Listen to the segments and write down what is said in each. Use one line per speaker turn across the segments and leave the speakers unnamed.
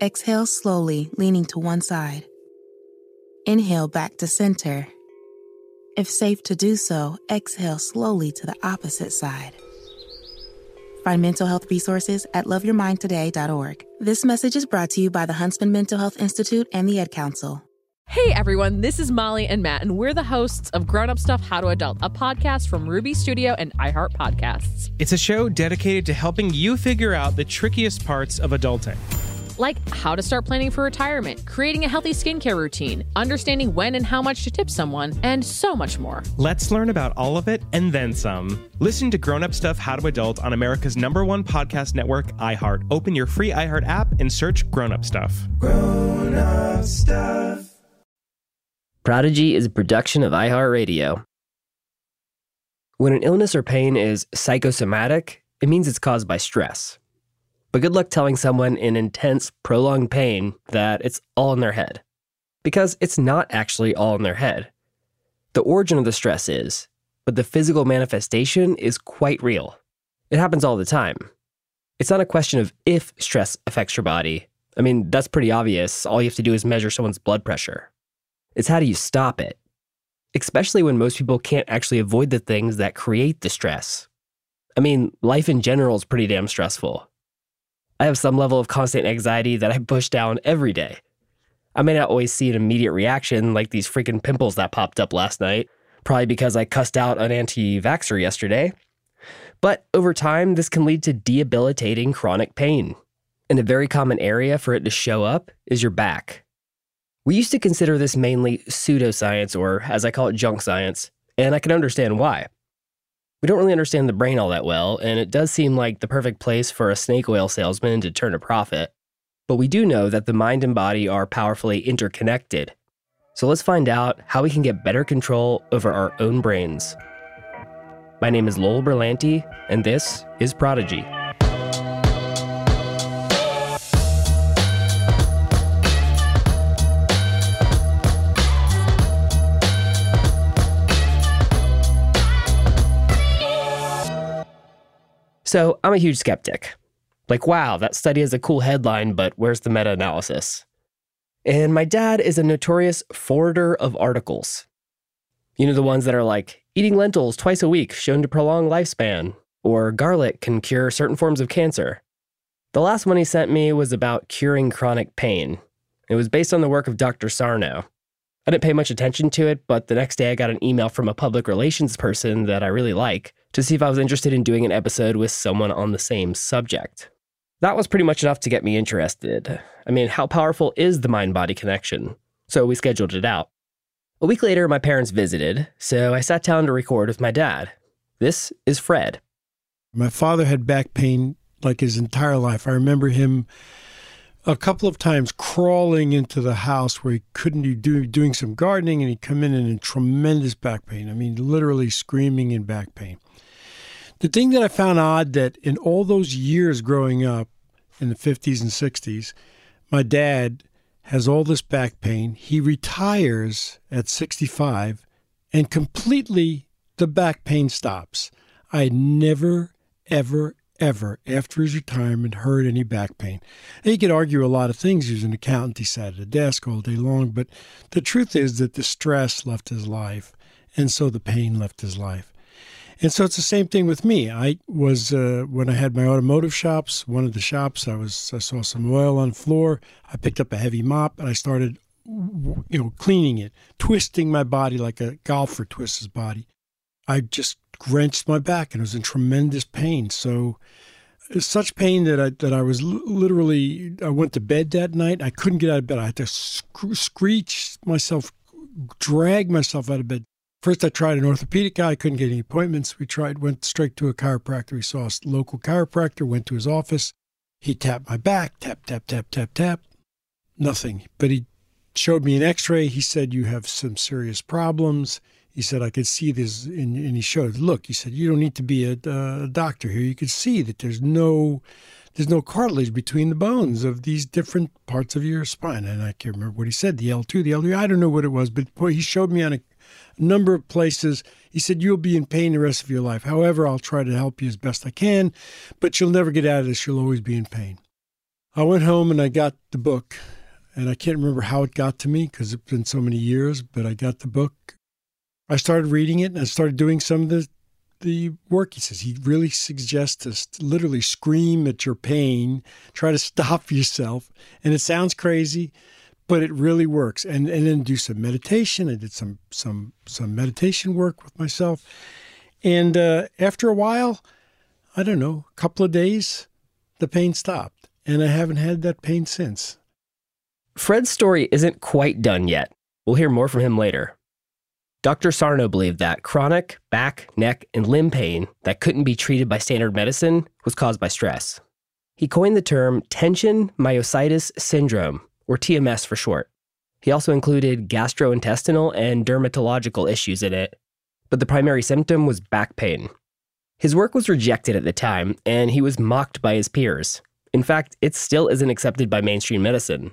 exhale slowly, leaning to one side. Inhale back to center. If safe to do so, exhale slowly to the opposite side. Find mental health resources at loveyourmindtoday.org. This message is brought to you by the Huntsman Mental Health Institute and the Ad Council.
Hey everyone, this is Molly and Matt, and we're the hosts of Grown Up Stuff How to Adult, a podcast from Ruby Studio and iHeart Podcasts.
It's a show dedicated to helping you figure out the trickiest parts of adulting.
Like how to start planning for retirement, creating a healthy skincare routine, understanding when and how much to tip someone, and so much more.
Let's learn about all of it and then some. Listen to Grown Up Stuff How to Adult on America's number one podcast network, iHeart. Open your free iHeart app and search Grown Up Stuff.
Grown Up Stuff.
Prodigy is a production of iHeartRadio. When an illness or pain is psychosomatic, it means it's caused by stress. But good luck telling someone in intense, prolonged pain that it's all in their head. Because it's not actually all in their head. The origin of the stress is, but the physical manifestation is quite real. It happens all the time. It's not a question of if stress affects your body. I mean, that's pretty obvious. All you have to do is measure someone's blood pressure. It's how do you stop it? Especially when most people can't actually avoid the things that create the stress. I mean, life in general is pretty damn stressful. I have some level of constant anxiety that I push down every day. I may not always see an immediate reaction like these freaking pimples that popped up last night, probably because I cussed out an anti vaxxer yesterday. But over time, this can lead to debilitating chronic pain. And a very common area for it to show up is your back. We used to consider this mainly pseudoscience, or as I call it, junk science, and I can understand why. We don't really understand the brain all that well, and it does seem like the perfect place for a snake oil salesman to turn a profit. But we do know that the mind and body are powerfully interconnected. So let's find out how we can get better control over our own brains. My name is Lowell Berlanti, and this is Prodigy. So I'm a huge skeptic. Like, wow, that study has a cool headline, but where's the meta analysis? And my dad is a notorious forwarder of articles. You know, the ones that are like, eating lentils twice a week shown to prolong lifespan, or garlic can cure certain forms of cancer. The last one he sent me was about curing chronic pain. It was based on the work of Dr. Sarno. I didn't pay much attention to it, but the next day I got an email from a public relations person that I really like to see if I was interested in doing an episode with someone on the same subject. That was pretty much enough to get me interested. I mean, how powerful is the mind body connection? So we scheduled it out. A week later, my parents visited, so I sat down to record with my dad. This is Fred.
My father had back pain like his entire life. I remember him a couple of times crawling into the house where he couldn't be do, doing some gardening and he'd come in and in tremendous back pain. I mean, literally screaming in back pain. The thing that I found odd that in all those years growing up in the 50s and 60s, my dad has all this back pain. He retires at 65 and completely the back pain stops. I never, ever, ever after his retirement heard any back pain. And he could argue a lot of things. He was an accountant, he sat at a desk all day long, but the truth is that the stress left his life, and so the pain left his life. And so it's the same thing with me. I was uh, when I had my automotive shops. One of the shops, I was I saw some oil on the floor. I picked up a heavy mop and I started, you know, cleaning it, twisting my body like a golfer twists his body. I just wrenched my back and I was in tremendous pain. So such pain that I that I was literally I went to bed that night. I couldn't get out of bed. I had to sc- screech myself, drag myself out of bed First, I tried an orthopedic guy. I couldn't get any appointments. We tried, went straight to a chiropractor. We saw a local chiropractor, went to his office. He tapped my back, tap, tap, tap, tap, tap. nothing. But he showed me an X-ray. He said you have some serious problems. He said I could see this, and, and he showed. Look, he said you don't need to be a, a doctor here. You could see that there's no there's no cartilage between the bones of these different parts of your spine. And I can't remember what he said, the L2, the L3, I don't know what it was, but boy, he showed me on a, a number of places. He said, You'll be in pain the rest of your life. However, I'll try to help you as best I can, but you'll never get out of this. You'll always be in pain. I went home and I got the book, and I can't remember how it got to me because it's been so many years, but I got the book. I started reading it and I started doing some of the the work. He says he really suggests to literally scream at your pain, try to stop yourself. And it sounds crazy, but it really works. And and then do some meditation. I did some some some meditation work with myself. And uh, after a while, I don't know, a couple of days, the pain stopped. And I haven't had that pain since.
Fred's story isn't quite done yet. We'll hear more from him later. Dr. Sarno believed that chronic back, neck, and limb pain that couldn't be treated by standard medicine was caused by stress. He coined the term tension myositis syndrome, or TMS for short. He also included gastrointestinal and dermatological issues in it, but the primary symptom was back pain. His work was rejected at the time, and he was mocked by his peers. In fact, it still isn't accepted by mainstream medicine.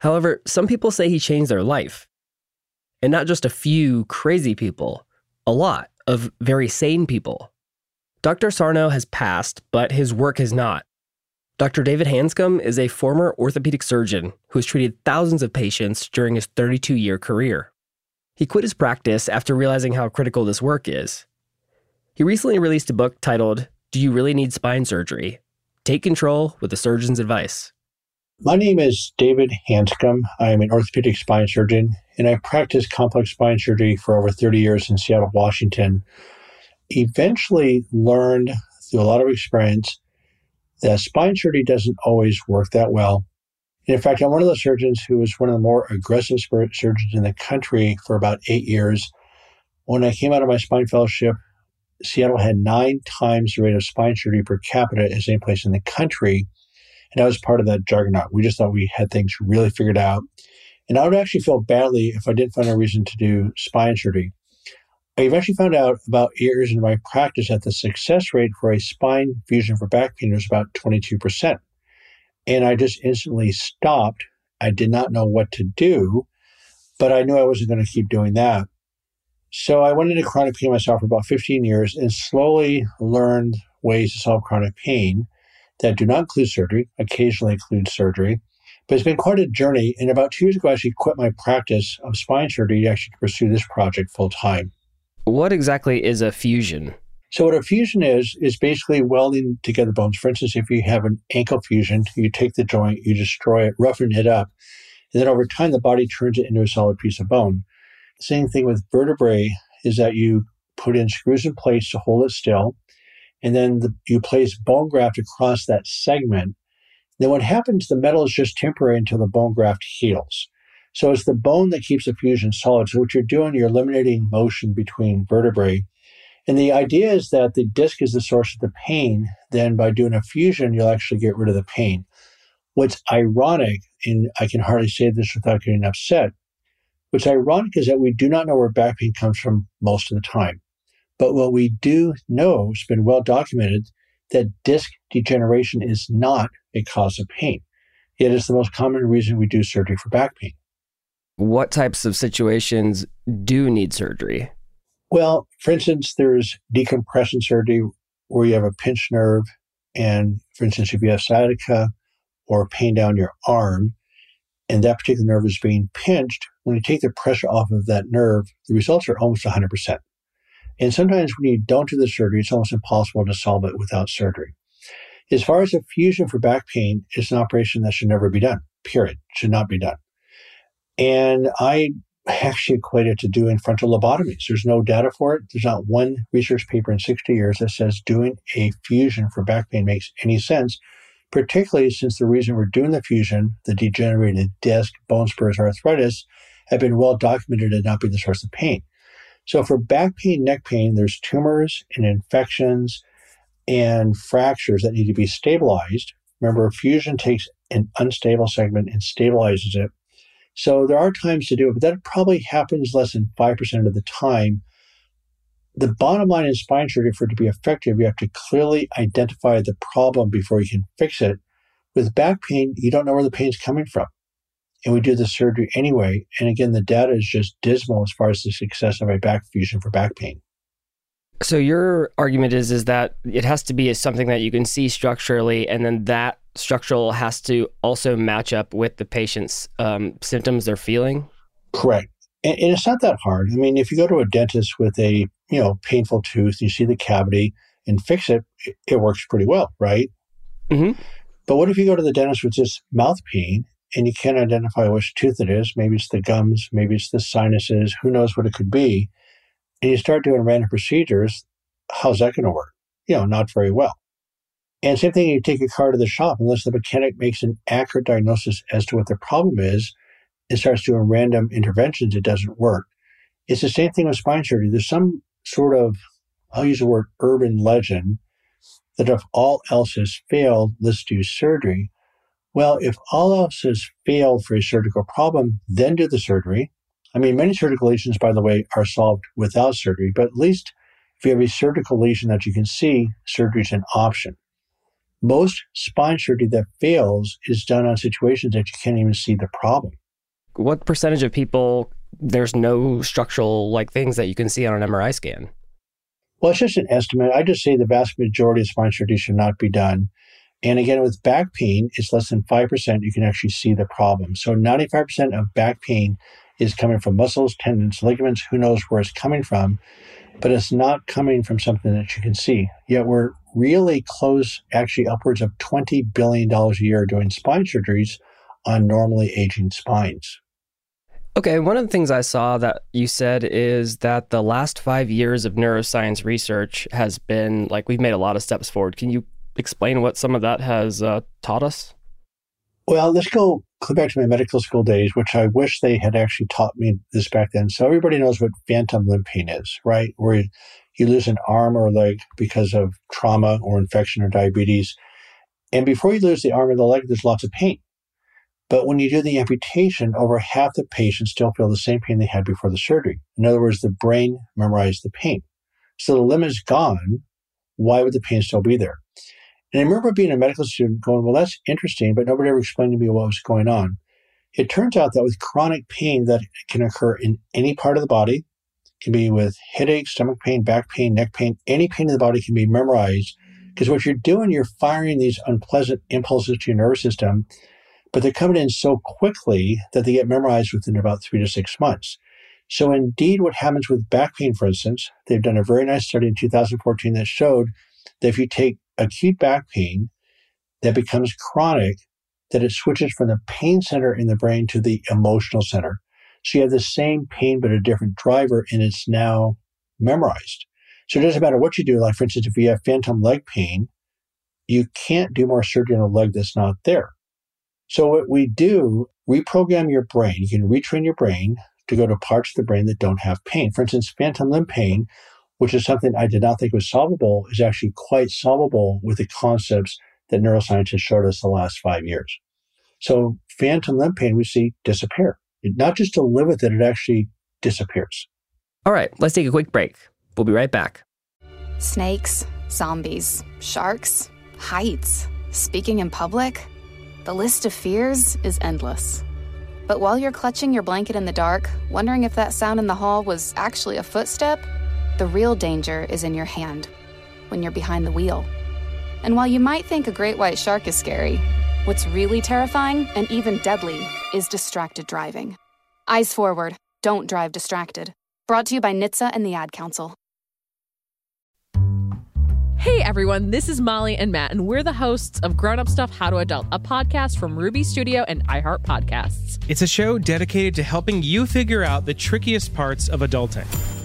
However, some people say he changed their life, and not just a few crazy people, a lot of very sane people. Dr. Sarno has passed, but his work has not. Dr. David Hanscom is a former orthopedic surgeon who has treated thousands of patients during his 32 year career. He quit his practice after realizing how critical this work is. He recently released a book titled, Do You Really Need Spine Surgery? Take Control with a Surgeon's Advice.
My name is David Hanscom. I am an orthopedic spine surgeon, and I practiced complex spine surgery for over 30 years in Seattle, Washington. Eventually, learned through a lot of experience that spine surgery doesn't always work that well. And in fact, I'm one of the surgeons who was one of the more aggressive surgeons in the country for about eight years. When I came out of my spine fellowship, Seattle had nine times the rate of spine surgery per capita as any place in the country. And I was part of that juggernaut. We just thought we had things really figured out. And I would actually feel badly if I didn't find a reason to do spine surgery. I eventually found out about years into my practice that the success rate for a spine fusion for back pain was about 22%. And I just instantly stopped. I did not know what to do, but I knew I wasn't going to keep doing that. So I went into chronic pain myself for about 15 years and slowly learned ways to solve chronic pain that do not include surgery, occasionally include surgery. But it's been quite a journey. And about two years ago, I actually quit my practice of spine surgery to actually pursue this project full time.
What exactly is a fusion?
So, what a fusion is, is basically welding together bones. For instance, if you have an ankle fusion, you take the joint, you destroy it, roughen it up, and then over time, the body turns it into a solid piece of bone. Same thing with vertebrae is that you put in screws in place to hold it still and then the, you place bone graft across that segment, then what happens, the metal is just temporary until the bone graft heals. So it's the bone that keeps the fusion solid. So what you're doing, you're eliminating motion between vertebrae. And the idea is that the disc is the source of the pain. Then by doing a fusion, you'll actually get rid of the pain. What's ironic, and I can hardly say this without getting upset, what's ironic is that we do not know where back pain comes from most of the time. But what we do know it's been well documented that disc degeneration is not a cause of pain. Yet it's the most common reason we do surgery for back pain.
What types of situations do need surgery?
Well, for instance, there's decompression surgery where you have a pinched nerve. And for instance, if you have sciatica or pain down your arm, and that particular nerve is being pinched, when you take the pressure off of that nerve, the results are almost 100%. And sometimes when you don't do the surgery, it's almost impossible to solve it without surgery. As far as a fusion for back pain, it's an operation that should never be done, period. Should not be done. And I actually equate it to doing frontal lobotomies. There's no data for it. There's not one research paper in 60 years that says doing a fusion for back pain makes any sense, particularly since the reason we're doing the fusion, the degenerated disc, bone spurs, arthritis, have been well documented as not be the source of pain. So for back pain, neck pain, there's tumors and infections and fractures that need to be stabilized. Remember, fusion takes an unstable segment and stabilizes it. So there are times to do it, but that probably happens less than 5% of the time. The bottom line in spine surgery, for it to be effective, you have to clearly identify the problem before you can fix it. With back pain, you don't know where the pain's coming from. And we do the surgery anyway. And again, the data is just dismal as far as the success of a back fusion for back pain.
So your argument is is that it has to be something that you can see structurally, and then that structural has to also match up with the patient's um, symptoms they're feeling.
Correct, and, and, it's not that hard. I mean, if you go to a dentist with a you know painful tooth, you see the cavity and fix it, it, it works pretty well, right?
Mm-hmm.
But what if you go to the dentist with just mouth pain and you can't identify which tooth it is? Maybe it's the gums, maybe it's the sinuses. Who knows what it could be? And you start doing random procedures, how's that going to work? You know, not very well. And same thing, you take a car to the shop, unless the mechanic makes an accurate diagnosis as to what the problem is and starts doing random interventions, it doesn't work. It's the same thing with spine surgery. There's some sort of, I'll use the word urban legend, that if all else has failed, let's do surgery. Well, if all else has failed for a surgical problem, then do the surgery. I mean, many surgical lesions, by the way, are solved without surgery, but at least if you have a surgical lesion that you can see, surgery is an option. Most spine surgery that fails is done on situations that you can't even see the problem.
What percentage of people there's no structural like things that you can see on an MRI scan?
Well, it's just an estimate. I just say the vast majority of spine surgery should not be done. And again, with back pain, it's less than 5% you can actually see the problem. So 95% of back pain is coming from muscles, tendons, ligaments, who knows where it's coming from, but it's not coming from something that you can see. Yet we're really close, actually upwards of $20 billion a year doing spine surgeries on normally aging spines.
Okay, one of the things I saw that you said is that the last five years of neuroscience research has been like we've made a lot of steps forward. Can you explain what some of that has uh, taught us?
Well, let's go back to my medical school days, which I wish they had actually taught me this back then. So everybody knows what phantom limb pain is, right? Where you lose an arm or leg because of trauma or infection or diabetes. And before you lose the arm or the leg, there's lots of pain. But when you do the amputation, over half the patients still feel the same pain they had before the surgery. In other words, the brain memorized the pain. So the limb is gone. Why would the pain still be there? And I remember being a medical student going, well, that's interesting, but nobody ever explained to me what was going on. It turns out that with chronic pain that can occur in any part of the body, can be with headache, stomach pain, back pain, neck pain, any pain in the body can be memorized. Because what you're doing, you're firing these unpleasant impulses to your nervous system, but they're coming in so quickly that they get memorized within about three to six months. So indeed, what happens with back pain, for instance, they've done a very nice study in 2014 that showed that if you take acute back pain that becomes chronic, that it switches from the pain center in the brain to the emotional center. So you have the same pain, but a different driver, and it's now memorized. So it doesn't matter what you do. Like, for instance, if you have phantom leg pain, you can't do more surgery on a leg that's not there. So what we do, reprogram your brain. You can retrain your brain to go to parts of the brain that don't have pain. For instance, phantom limb pain which is something I did not think was solvable, is actually quite solvable with the concepts that neuroscientists showed us the last five years. So phantom limb pain we see disappear. It, not just to live with it, it actually disappears.
All right, let's take a quick break. We'll be right back.
Snakes, zombies, sharks, heights, speaking in public. The list of fears is endless. But while you're clutching your blanket in the dark, wondering if that sound in the hall was actually a footstep, the real danger is in your hand when you're behind the wheel. And while you might think a great white shark is scary, what's really terrifying and even deadly is distracted driving. Eyes forward, don't drive distracted. Brought to you by NHTSA and the Ad Council.
Hey everyone, this is Molly and Matt, and we're the hosts of Grown Up Stuff How to Adult, a podcast from Ruby Studio and iHeart Podcasts.
It's a show dedicated to helping you figure out the trickiest parts of adulting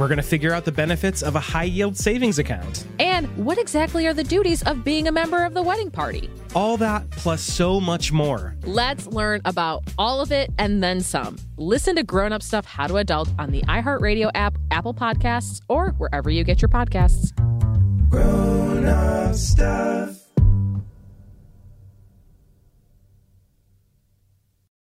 We're going to figure out the benefits of a high yield savings account.
And what exactly are the duties of being a member of the wedding party?
All that plus so much more.
Let's learn about all of it and then some. Listen to Grown Up Stuff How to Adult on the iHeartRadio app, Apple Podcasts, or wherever you get your podcasts.
Grown up stuff.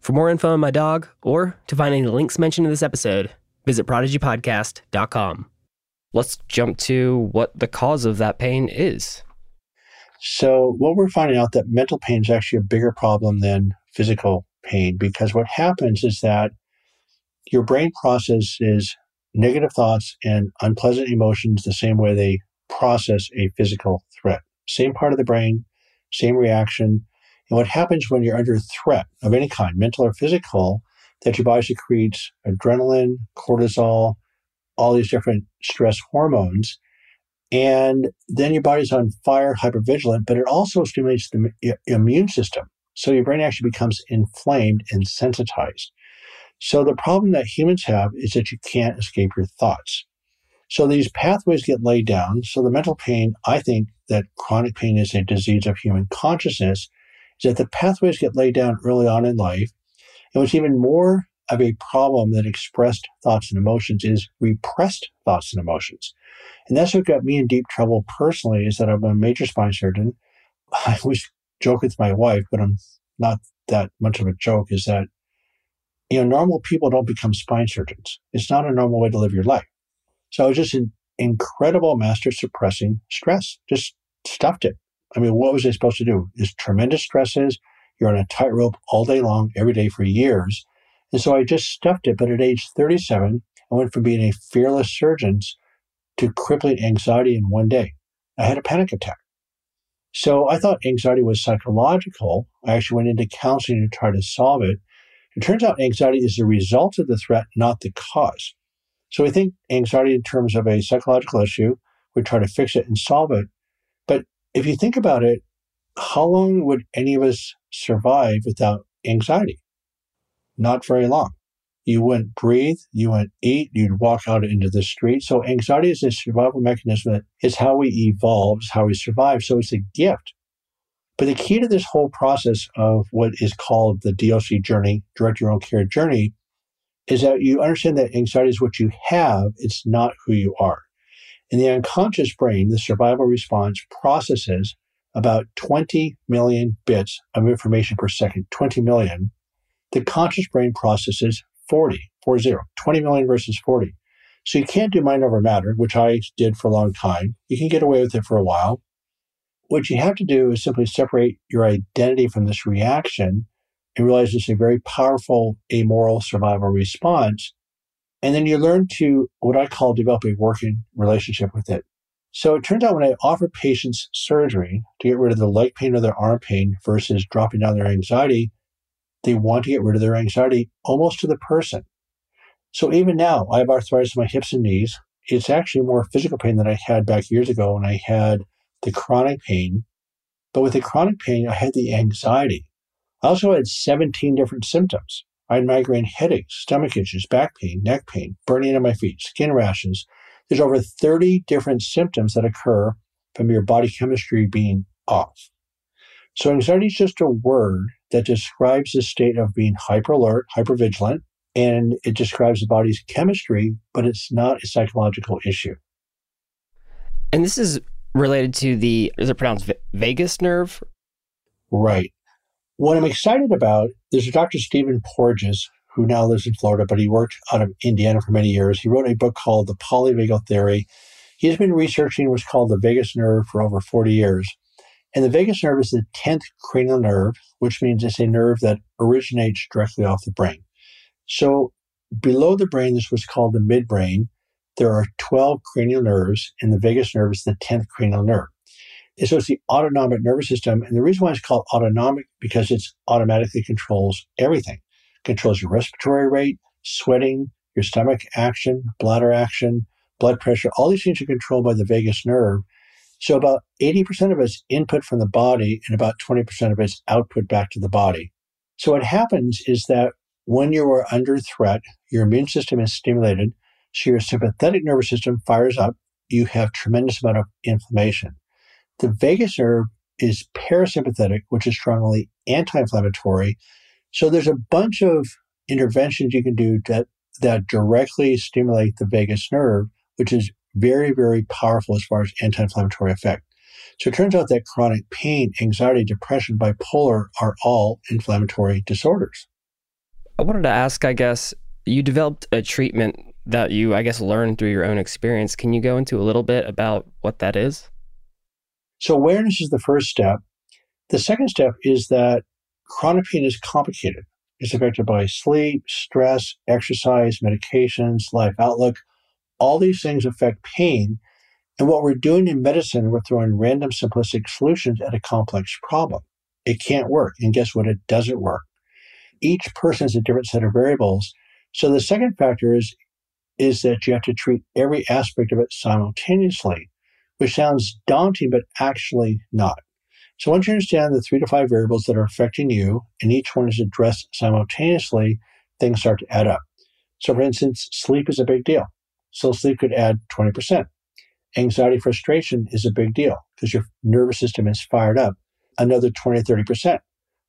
For more info on my dog, or to find any links mentioned in this episode, visit prodigypodcast.com. Let's jump to what the cause of that pain is.
So, what we're finding out that mental pain is actually a bigger problem than physical pain because what happens is that your brain processes negative thoughts and unpleasant emotions the same way they process a physical threat. Same part of the brain, same reaction. And what happens when you're under threat of any kind, mental or physical, that your body secretes adrenaline, cortisol, all these different stress hormones. And then your body's on fire, hypervigilant, but it also stimulates the immune system. So your brain actually becomes inflamed and sensitized. So the problem that humans have is that you can't escape your thoughts. So these pathways get laid down. So the mental pain, I think that chronic pain is a disease of human consciousness, is that the pathways get laid down early on in life. And what's even more of a problem than expressed thoughts and emotions is repressed thoughts and emotions. And that's what got me in deep trouble personally is that I'm a major spine surgeon. I always joke with my wife, but I'm not that much of a joke, is that, you know, normal people don't become spine surgeons. It's not a normal way to live your life. So I was just an incredible master suppressing stress, just stuffed it. I mean, what was I supposed to do? There's tremendous stresses. You're on a tightrope all day long, every day for years. And so I just stuffed it. But at age 37, I went from being a fearless surgeon to crippling anxiety in one day. I had a panic attack. So I thought anxiety was psychological. I actually went into counseling to try to solve it. It turns out anxiety is the result of the threat, not the cause. So we think anxiety in terms of a psychological issue. We try to fix it and solve it. If you think about it, how long would any of us survive without anxiety? Not very long. You wouldn't breathe, you wouldn't eat, you'd walk out into the street. So anxiety is a survival mechanism that is how we evolve, how we survive. So it's a gift. But the key to this whole process of what is called the DOC journey, direct your own care journey, is that you understand that anxiety is what you have, it's not who you are. In the unconscious brain, the survival response processes about 20 million bits of information per second, 20 million. The conscious brain processes 40, 40, 20 million versus 40. So you can't do mind over matter, which I did for a long time. You can get away with it for a while. What you have to do is simply separate your identity from this reaction and realize it's a very powerful amoral survival response. And then you learn to what I call develop a working relationship with it. So it turns out when I offer patients surgery to get rid of the leg pain or their arm pain versus dropping down their anxiety, they want to get rid of their anxiety almost to the person. So even now, I have arthritis in my hips and knees. It's actually more physical pain than I had back years ago when I had the chronic pain. But with the chronic pain, I had the anxiety. I also had 17 different symptoms. I had migraine headaches, stomach issues, back pain, neck pain, burning in my feet, skin rashes. There's over 30 different symptoms that occur from your body chemistry being off. So anxiety is just a word that describes the state of being hyper alert, hyper vigilant, and it describes the body's chemistry, but it's not a psychological issue.
And this is related to the, is it pronounced vagus nerve?
Right. What I'm excited about, there's a Dr. Stephen Porges who now lives in Florida, but he worked out of Indiana for many years. He wrote a book called The Polyvagal Theory. He's been researching what's called the vagus nerve for over 40 years. And the vagus nerve is the 10th cranial nerve, which means it's a nerve that originates directly off the brain. So below the brain is what's called the midbrain. There are 12 cranial nerves, and the vagus nerve is the 10th cranial nerve. So it's the autonomic nervous system. And the reason why it's called autonomic, because it automatically controls everything. Controls your respiratory rate, sweating, your stomach action, bladder action, blood pressure. All these things are controlled by the vagus nerve. So about 80% of it's input from the body and about 20% of it's output back to the body. So what happens is that when you are under threat, your immune system is stimulated. So your sympathetic nervous system fires up. You have tremendous amount of inflammation. The vagus nerve is parasympathetic, which is strongly anti-inflammatory. So there's a bunch of interventions you can do that, that directly stimulate the vagus nerve, which is very, very powerful as far as anti-inflammatory effect. So it turns out that chronic pain, anxiety, depression, bipolar are all inflammatory disorders.
I wanted to ask, I guess, you developed a treatment that you, I guess, learned through your own experience. Can you go into a little bit about what that is?
So awareness is the first step. The second step is that chronic pain is complicated. It's affected by sleep, stress, exercise, medications, life outlook. All these things affect pain. And what we're doing in medicine, we're throwing random simplistic solutions at a complex problem. It can't work. And guess what? It doesn't work. Each person has a different set of variables. So the second factor is, is that you have to treat every aspect of it simultaneously which sounds daunting, but actually not. So once you understand the three to five variables that are affecting you, and each one is addressed simultaneously, things start to add up. So for instance, sleep is a big deal. So sleep could add 20%. Anxiety, frustration is a big deal because your nervous system is fired up. Another 20, 30%.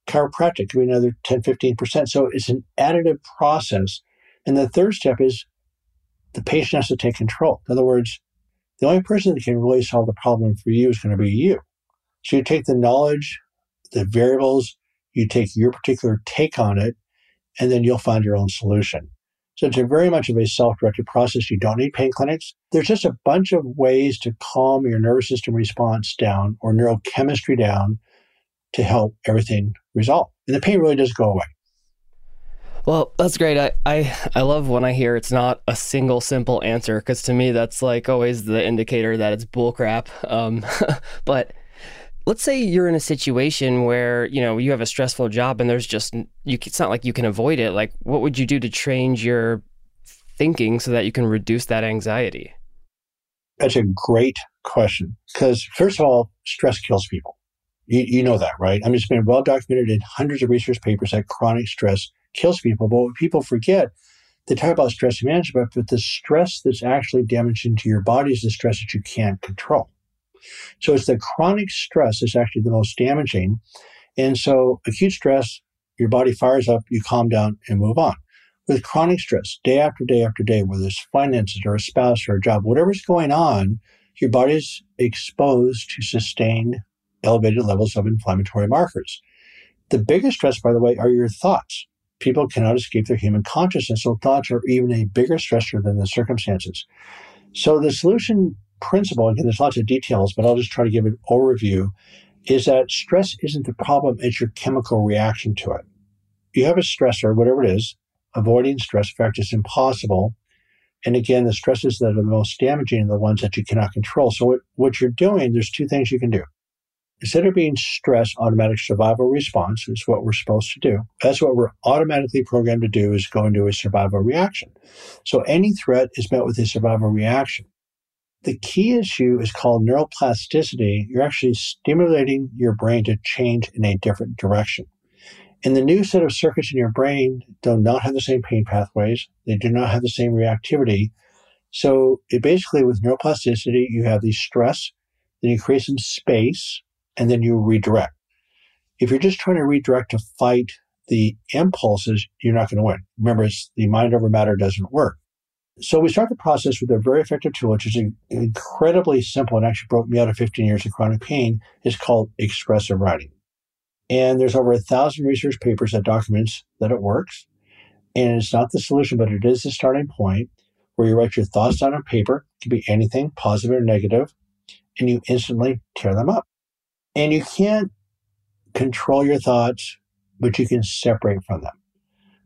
Chiropractic could be another 10, 15%. So it's an additive process. And the third step is the patient has to take control. In other words, the only person that can really solve the problem for you is going to be you. So you take the knowledge, the variables, you take your particular take on it, and then you'll find your own solution. So it's a very much of a self-directed process. You don't need pain clinics. There's just a bunch of ways to calm your nervous system response down or neurochemistry down to help everything resolve. And the pain really does go away.
Well, that's great. I, I, I love when I hear it's not a single simple answer because to me that's like always the indicator that it's bullcrap. Um, but let's say you're in a situation where you know you have a stressful job and there's just you. It's not like you can avoid it. Like, what would you do to change your thinking so that you can reduce that anxiety?
That's a great question because first of all, stress kills people. You, you know that, right? I mean, it's been well documented in hundreds of research papers that chronic stress kills people. But what people forget, they talk about stress management, but the stress that's actually damaging to your body is the stress that you can't control. So it's the chronic stress that's actually the most damaging. And so acute stress, your body fires up, you calm down and move on. With chronic stress, day after day after day, whether it's finances or a spouse or a job, whatever's going on, your body's exposed to sustained elevated levels of inflammatory markers. The biggest stress, by the way, are your thoughts people cannot escape their human consciousness. So thoughts are even a bigger stressor than the circumstances. So the solution principle, again, there's lots of details, but I'll just try to give an overview, is that stress isn't the problem, it's your chemical reaction to it. You have a stressor, whatever it is, avoiding stress, in fact, is impossible. And again, the stresses that are the most damaging are the ones that you cannot control. So what, what you're doing, there's two things you can do. Instead of being stress, automatic survival response is what we're supposed to do. That's what we're automatically programmed to do is go into a survival reaction. So any threat is met with a survival reaction. The key issue is called neuroplasticity. You're actually stimulating your brain to change in a different direction. And the new set of circuits in your brain do not have the same pain pathways. They do not have the same reactivity. So it basically with neuroplasticity, you have the stress, then you create some space and then you redirect. If you're just trying to redirect to fight the impulses, you're not going to win. Remember, it's the mind over matter doesn't work. So we start the process with a very effective tool, which is incredibly simple and actually broke me out of 15 years of chronic pain. It's called expressive writing. And there's over a thousand research papers that documents that it works. And it's not the solution, but it is the starting point where you write your thoughts down on paper. It could be anything, positive or negative, and you instantly tear them up. And you can't control your thoughts, but you can separate from them.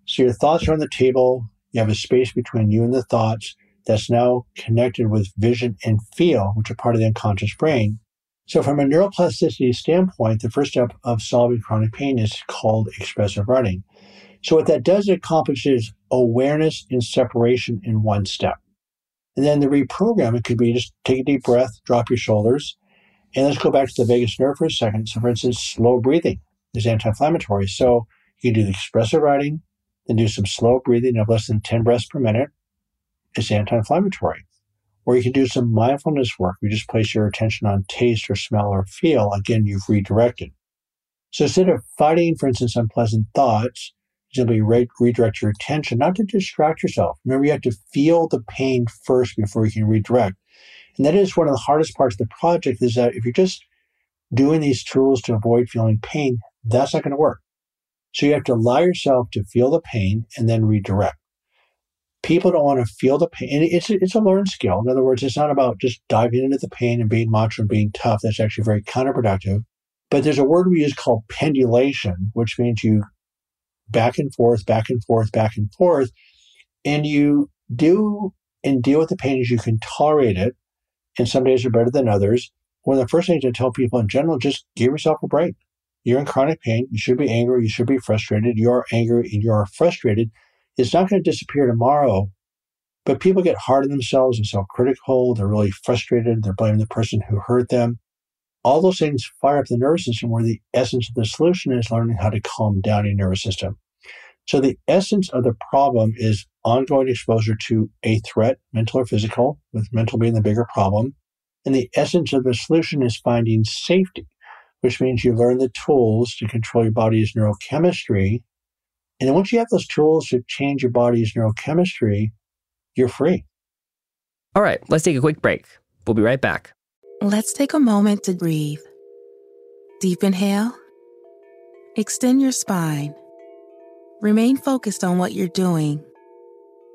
So your thoughts are on the table. You have a space between you and the thoughts that's now connected with vision and feel, which are part of the unconscious brain. So from a neuroplasticity standpoint, the first step of solving chronic pain is called expressive writing. So what that does, accomplishes awareness and separation in one step. And then the reprogram, it could be just take a deep breath, drop your shoulders, and let's go back to the vagus nerve for a second. So for instance, slow breathing is anti-inflammatory. So you can do the expressive writing, then do some slow breathing of less than 10 breaths per minute. It's anti-inflammatory. Or you can do some mindfulness work. You just place your attention on taste or smell or feel. Again, you've redirected. So instead of fighting, for instance, unpleasant thoughts, simply re- redirect your attention, not to distract yourself. Remember, you have to feel the pain first before you can redirect. And that is one of the hardest parts of the project is that if you're just doing these tools to avoid feeling pain, that's not going to work. So you have to allow yourself to feel the pain and then redirect people don't want to feel the pain. And it's it's a learned skill. In other words, it's not about just diving into the pain and being macho and being tough. That's actually very counterproductive. But there's a word we use called pendulation, which means you back and forth, back and forth, back and forth, and you do and deal with the pain as you can tolerate it. And some days are better than others. One of the first things I tell people in general, just give yourself a break. You're in chronic pain. You should be angry. You should be frustrated. You're angry and you're frustrated it's not going to disappear tomorrow. But people get hard on themselves and self critical. They're really frustrated. They're blaming the person who hurt them. All those things fire up the nervous system where the essence of the solution is learning how to calm down your nervous system. So the essence of the problem is ongoing exposure to a threat, mental or physical, with mental being the bigger problem. And the essence of the solution is finding safety, which means you learn the tools to control your body's neurochemistry and then once you have those tools to change your body's neurochemistry, you're free.
All right, let's take a quick break. We'll be right back.
Let's take a moment to breathe. Deep inhale. Extend your spine. Remain focused on what you're doing.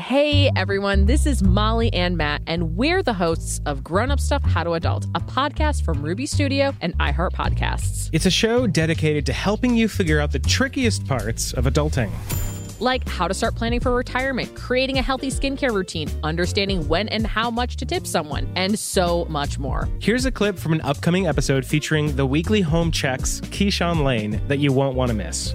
Hey everyone, this is Molly and Matt, and we're the hosts of Grown Up Stuff How to Adult, a podcast from Ruby Studio and iHeart Podcasts.
It's a show dedicated to helping you figure out the trickiest parts of adulting
like how to start planning for retirement, creating a healthy skincare routine, understanding when and how much to tip someone, and so much more.
Here's a clip from an upcoming episode featuring the weekly home checks, Keyshawn Lane, that you won't want to miss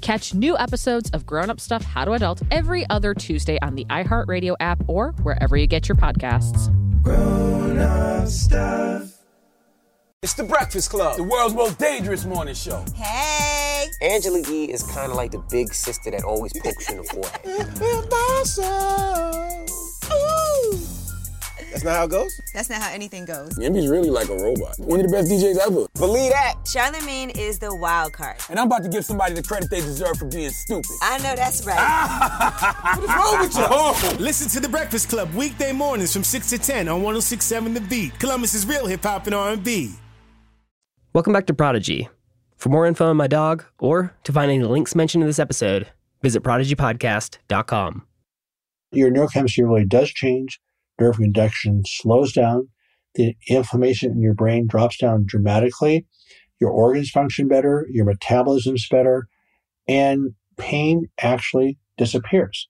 Catch new episodes of Grown Up Stuff How to Adult every other Tuesday on the iHeartRadio app or wherever you get your podcasts.
Grown Up Stuff.
It's The Breakfast Club, the world's most dangerous morning show.
Hey!
Angela Yee is kind of like the big sister that always pokes you in the
forehead. Ooh.
That's not how it goes?
That's not how anything goes.
Envy's really like a robot. One of the best DJs ever. Believe that.
Charlemagne is the wild card.
And I'm about to give somebody the credit they deserve for being stupid.
I know that's right.
what is wrong with you? Oh.
Listen to The Breakfast Club weekday mornings from 6 to 10 on 1067 The Beat. Columbus's real hip hop and R&B.
Welcome back to Prodigy. For more info on my dog or to find any links mentioned in this episode, visit prodigypodcast.com.
Your neurochemistry really does change nerve conduction slows down, the inflammation in your brain drops down dramatically, your organs function better, your metabolism's better, and pain actually disappears.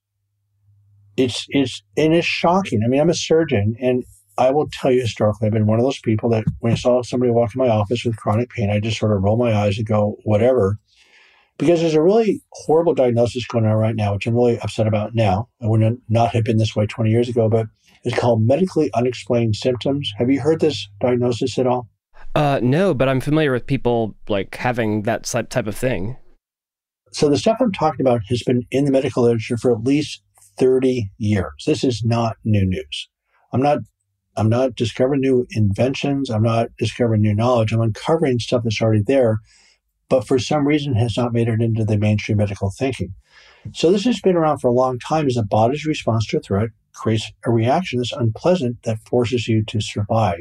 It's it's and it's shocking. I mean, I'm a surgeon, and I will tell you historically, I've been one of those people that when I saw somebody walk in my office with chronic pain, I just sort of roll my eyes and go, whatever. Because there's a really horrible diagnosis going on right now, which I'm really upset about now. I would not have been this way 20 years ago, but it's called medically unexplained symptoms. Have you heard this diagnosis at all?
Uh, no, but I'm familiar with people like having that type of thing.
So the stuff I'm talking about has been in the medical literature for at least 30 years. This is not new news. I'm not I'm not discovering new inventions. I'm not discovering new knowledge. I'm uncovering stuff that's already there, but for some reason has not made it into the mainstream medical thinking. So this has been around for a long time as a body's response to a threat creates a reaction that's unpleasant that forces you to survive.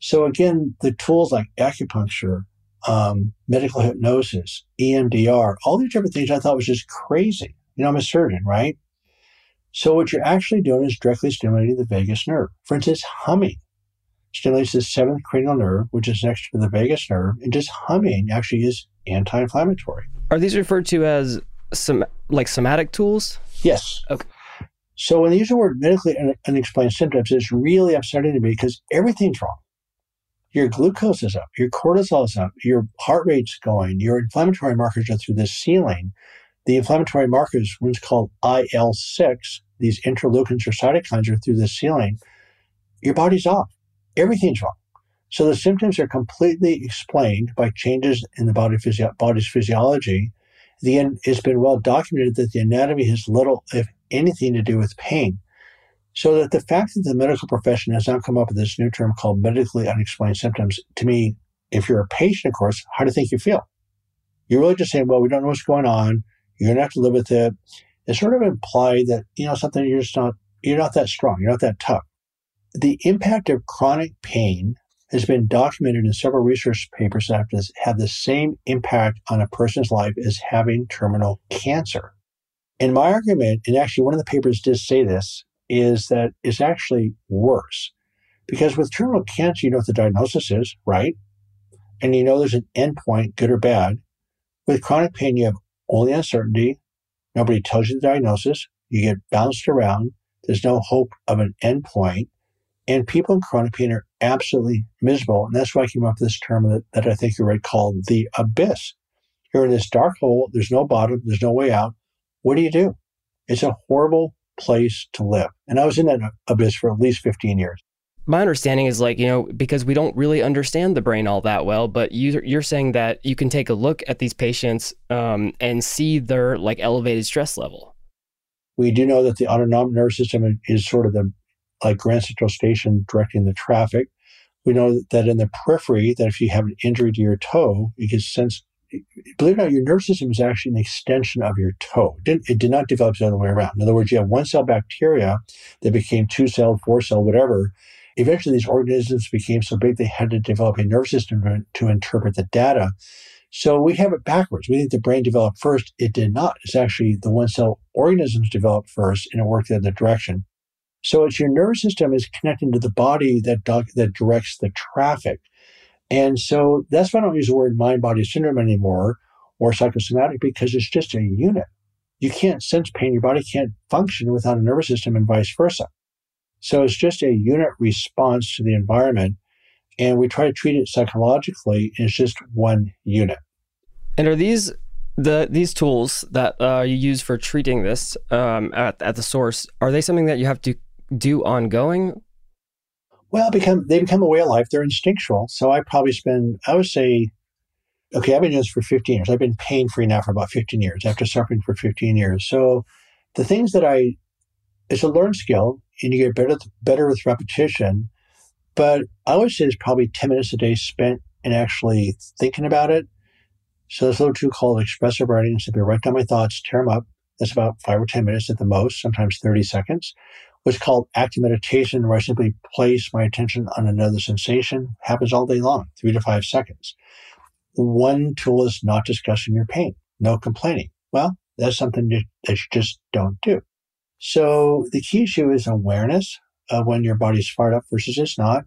So again, the tools like acupuncture, um, medical hypnosis, EMDR, all these different things I thought was just crazy. You know, I'm a surgeon, right? So what you're actually doing is directly stimulating the vagus nerve. For instance, humming stimulates the seventh cranial nerve, which is next to the vagus nerve, and just humming actually is anti-inflammatory.
Are these referred to as some like somatic tools?
Yes.
Okay.
So when they use the word medically unexplained symptoms, it's really upsetting to me because everything's wrong. Your glucose is up, your cortisol is up, your heart rate's going, your inflammatory markers are through the ceiling the inflammatory markers, one's called IL 6, these interleukins or cytokines are through the ceiling, your body's off. Everything's wrong. So the symptoms are completely explained by changes in the body physio- body's physiology. The it's been well documented that the anatomy has little, if anything, to do with pain. So that the fact that the medical profession has now come up with this new term called medically unexplained symptoms, to me, if you're a patient, of course, how do you think you feel? You're really just saying, well, we don't know what's going on. You're to have to live with it. It sort of implied that, you know, something you're just not, you're not that strong. You're not that tough. The impact of chronic pain has been documented in several research papers that have the same impact on a person's life as having terminal cancer. And my argument, and actually one of the papers did say this, is that it's actually worse. Because with terminal cancer, you know what the diagnosis is, right? And you know there's an endpoint, good or bad. With chronic pain, you have only uncertainty. Nobody tells you the diagnosis. You get bounced around. There's no hope of an endpoint. And people in chronic pain are absolutely miserable. And that's why I came up with this term that, that I think you read called the abyss. You're in this dark hole. There's no bottom. There's no way out. What do you do? It's a horrible place to live. And I was in that abyss for at least 15 years
my understanding is like you know because we don't really understand the brain all that well but you, you're saying that you can take a look at these patients um, and see their like elevated stress level
we do know that the autonomic nervous system is sort of the like grand central station directing the traffic we know that in the periphery that if you have an injury to your toe you can sense believe it or not your nervous system is actually an extension of your toe it, didn't, it did not develop the other way around in other words you have one cell bacteria that became two cell four cell whatever Eventually, these organisms became so big they had to develop a nervous system to, to interpret the data. So we have it backwards. We think the brain developed first. It did not. It's actually the one cell organisms developed first and it worked the direction. So it's your nervous system is connecting to the body that, that directs the traffic. And so that's why I don't use the word mind body syndrome anymore or psychosomatic because it's just a unit. You can't sense pain. Your body can't function without a nervous system and vice versa. So it's just a unit response to the environment. And we try to treat it psychologically. It's just one unit.
And are these the these tools that uh, you use for treating this um, at, at the source, are they something that you have to do ongoing?
Well, become they become a way of life. They're instinctual. So I probably spend, I would say, okay, I've been doing this for 15 years. I've been pain free now for about 15 years after suffering for 15 years. So the things that I, it's a learned skill and you get better better with repetition. But I would say it's probably 10 minutes a day spent in actually thinking about it. So this little tool called expressive writing, So simply write down my thoughts, tear them up. That's about five or 10 minutes at the most, sometimes 30 seconds. What's called active meditation, where I simply place my attention on another sensation, happens all day long, three to five seconds. One tool is not discussing your pain, no complaining. Well, that's something that you just don't do. So the key issue is awareness of when your body's fired up versus it's not.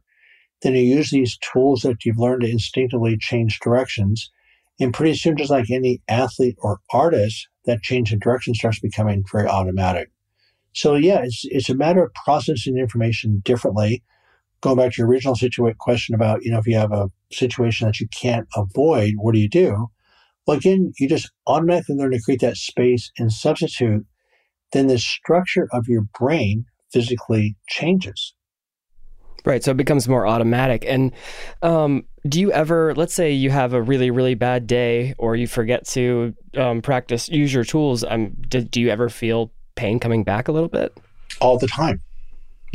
Then you use these tools that you've learned to instinctively change directions. And pretty soon, just like any athlete or artist, that change in direction starts becoming very automatic. So yeah, it's it's a matter of processing information differently. going back to your original situation question about, you know, if you have a situation that you can't avoid, what do you do? Well, again, you just automatically learn to create that space and substitute. Then the structure of your brain physically changes.
Right. So it becomes more automatic. And um, do you ever, let's say you have a really, really bad day or you forget to um, practice, use your tools, um, do, do you ever feel pain coming back a little bit?
All the time.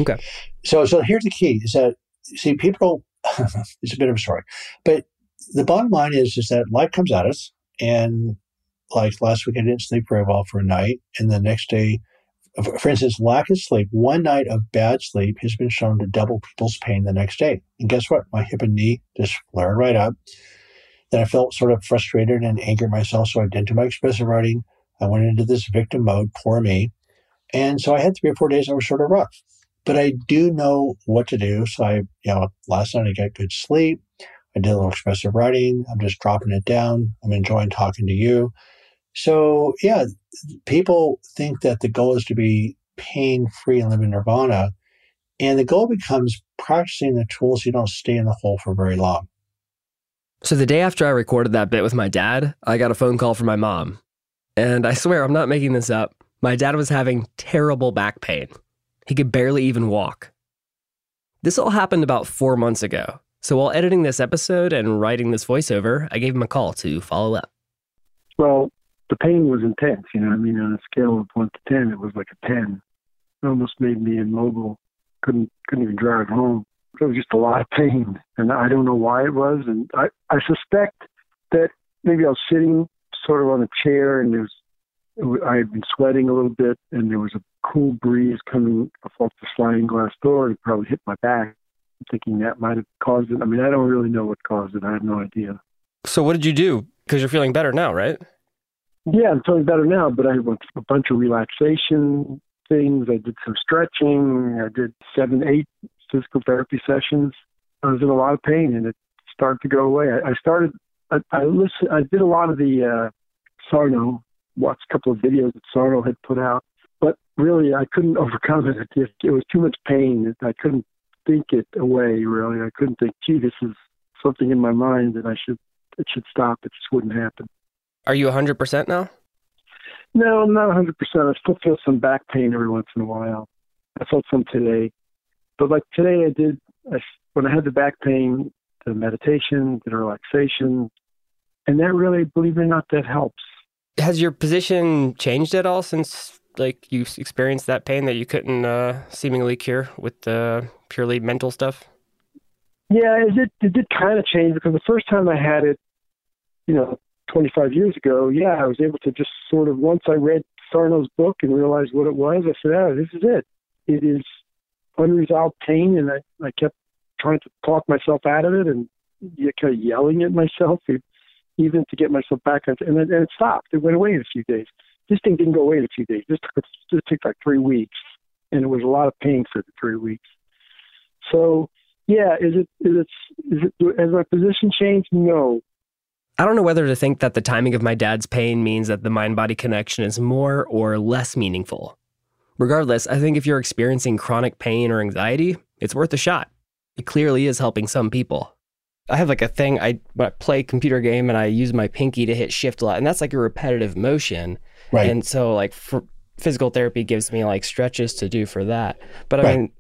Okay.
So, so here's the key is that, see, people, it's a bit of a story, but the bottom line is, is that life comes at us. And like last week, I didn't sleep very well for a night. And the next day, for instance, lack of sleep, one night of bad sleep has been shown to double people's pain the next day. And guess what? My hip and knee just flared right up. Then I felt sort of frustrated and angry at myself. So I did to my expressive writing. I went into this victim mode, poor me. And so I had three or four days that were sort of rough. But I do know what to do. So I, you know, last night I got good sleep. I did a little expressive writing. I'm just dropping it down. I'm enjoying talking to you. So, yeah, people think that the goal is to be pain free and live in nirvana. And the goal becomes practicing the tools so you don't stay in the hole for very long.
So, the day after I recorded that bit with my dad, I got a phone call from my mom. And I swear, I'm not making this up. My dad was having terrible back pain. He could barely even walk. This all happened about four months ago. So, while editing this episode and writing this voiceover, I gave him a call to follow up.
Well, the pain was intense. You know, I mean, on a scale of one to ten, it was like a ten. It almost made me immobile. Couldn't couldn't even drive home. It was just a lot of pain, and I don't know why it was. And I I suspect that maybe I was sitting sort of on a chair, and there's I had been sweating a little bit, and there was a cool breeze coming off the sliding glass door, and it probably hit my back. I'm thinking that might have caused it. I mean, I don't really know what caused it. I have no idea.
So, what did you do? Because you're feeling better now, right?
Yeah, I'm feeling better now, but I went a bunch of relaxation things. I did some stretching. I did seven, eight physical therapy sessions. I was in a lot of pain, and it started to go away. I, I started. I, I listened. I did a lot of the uh, Sarno. Watched a couple of videos that Sarno had put out, but really, I couldn't overcome it. It, it was too much pain. I couldn't think it away. Really, I couldn't think. Gee, this is something in my mind that I should. It should stop. It just wouldn't happen.
Are you 100% now?
No, I'm not 100%. I still feel some back pain every once in a while. I felt some today. But like today, I did, I, when I had the back pain, the meditation, the relaxation, and that really, believe it or not, that helps.
Has your position changed at all since like you experienced that pain that you couldn't uh, seemingly cure with the purely mental stuff?
Yeah, it did, it did kind of change because the first time I had it, you know, 25 years ago, yeah, I was able to just sort of, once I read Sarno's book and realized what it was, I said, oh, this is it. It is unresolved pain. And I, I kept trying to talk myself out of it and kind of yelling at myself, even to get myself back. And, and it stopped. It went away in a few days. This thing didn't go away in a few days. This took, this took like three weeks. And it was a lot of pain for the three weeks. So, yeah, is it, is it, is it, has my position changed? No.
I don't know whether to think that the timing of my dad's pain means that the mind body connection is more or less meaningful. Regardless, I think if you're experiencing chronic pain or anxiety, it's worth a shot. It clearly is helping some people. I have like a thing I when I play computer game and I use my pinky to hit shift a lot, and that's like a repetitive motion.
Right.
And so like for physical therapy gives me like stretches to do for that. But I
Right.
mean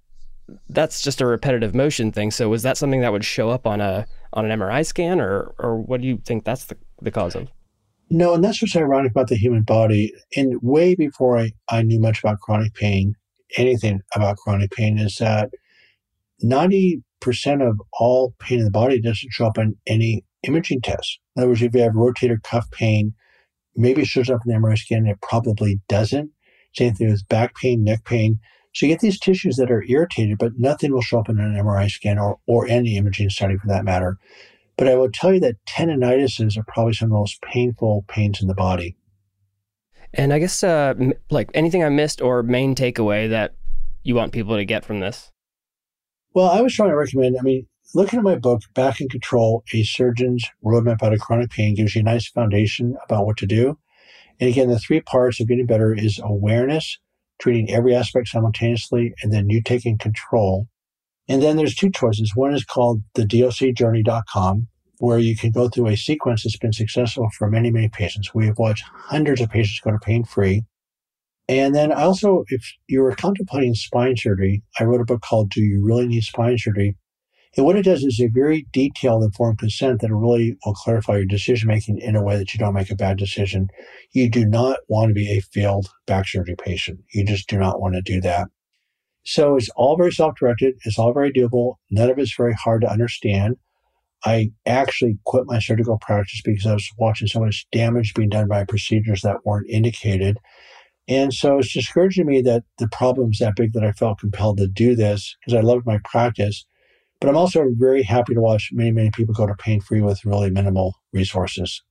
that's just a repetitive motion thing. So was that something that would show up on a on an MRI scan or or what do you think that's the, the cause of?
No, and that's what's ironic about the human body. And way before I, I knew much about chronic pain, anything about chronic pain, is that 90% of all pain in the body doesn't show up in any imaging test. In other words, if you have rotator cuff pain, maybe it shows up in the MRI scan, and it probably doesn't. Same thing with back pain, neck pain. So you get these tissues that are irritated, but nothing will show up in an MRI scan or, or any imaging study for that matter. But I will tell you that tendinitises are probably some of the most painful pains in the body.
And I guess uh like anything I missed or main takeaway that you want people to get from this.
Well, I was trying to recommend, I mean, looking at my book, Back in Control, A Surgeon's Roadmap Out of Chronic Pain gives you a nice foundation about what to do. And again, the three parts of getting better is awareness, treating every aspect simultaneously, and then you taking control. And then there's two choices. One is called the docjourney.com, where you can go through a sequence that's been successful for many, many patients. We have watched hundreds of patients go to pain free. And then I also, if you were contemplating spine surgery, I wrote a book called Do You Really Need Spine Surgery? And what it does is a very detailed informed consent that really will clarify your decision making in a way that you don't make a bad decision. You do not want to be a failed back surgery patient. You just do not want to do that. So it's all very self directed. It's all very doable. None of it's very hard to understand. I actually quit my surgical practice because I was watching so much damage being done by procedures that weren't indicated. And so it's discouraging me that the problem's that big that I felt compelled to do this because I loved my practice. But I'm also very happy to watch many, many people go to pain free with really minimal resources.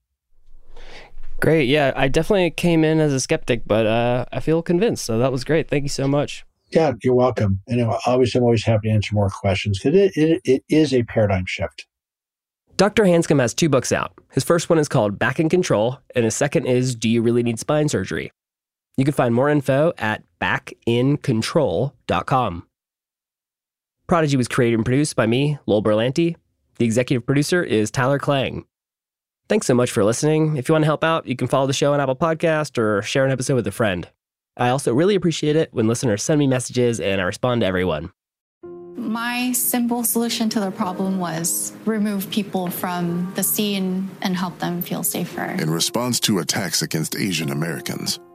Great. Yeah, I definitely came in as a skeptic, but uh, I feel convinced. So that was great. Thank you so much.
Yeah, you're welcome. And obviously, I'm always happy to answer more questions because it, it, it is a paradigm shift.
Dr. Hanscom has two books out. His first one is called Back in Control, and his second is Do You Really Need Spine Surgery? You can find more info at backincontrol.com. Prodigy was created and produced by me, Lowell Brillante. The executive producer is Tyler Klang. Thanks so much for listening. If you want to help out, you can follow the show on Apple Podcast or share an episode with a friend. I also really appreciate it when listeners send me messages and I respond to everyone.
My simple solution to the problem was remove people from the scene and help them feel safer.
In response to attacks against Asian Americans,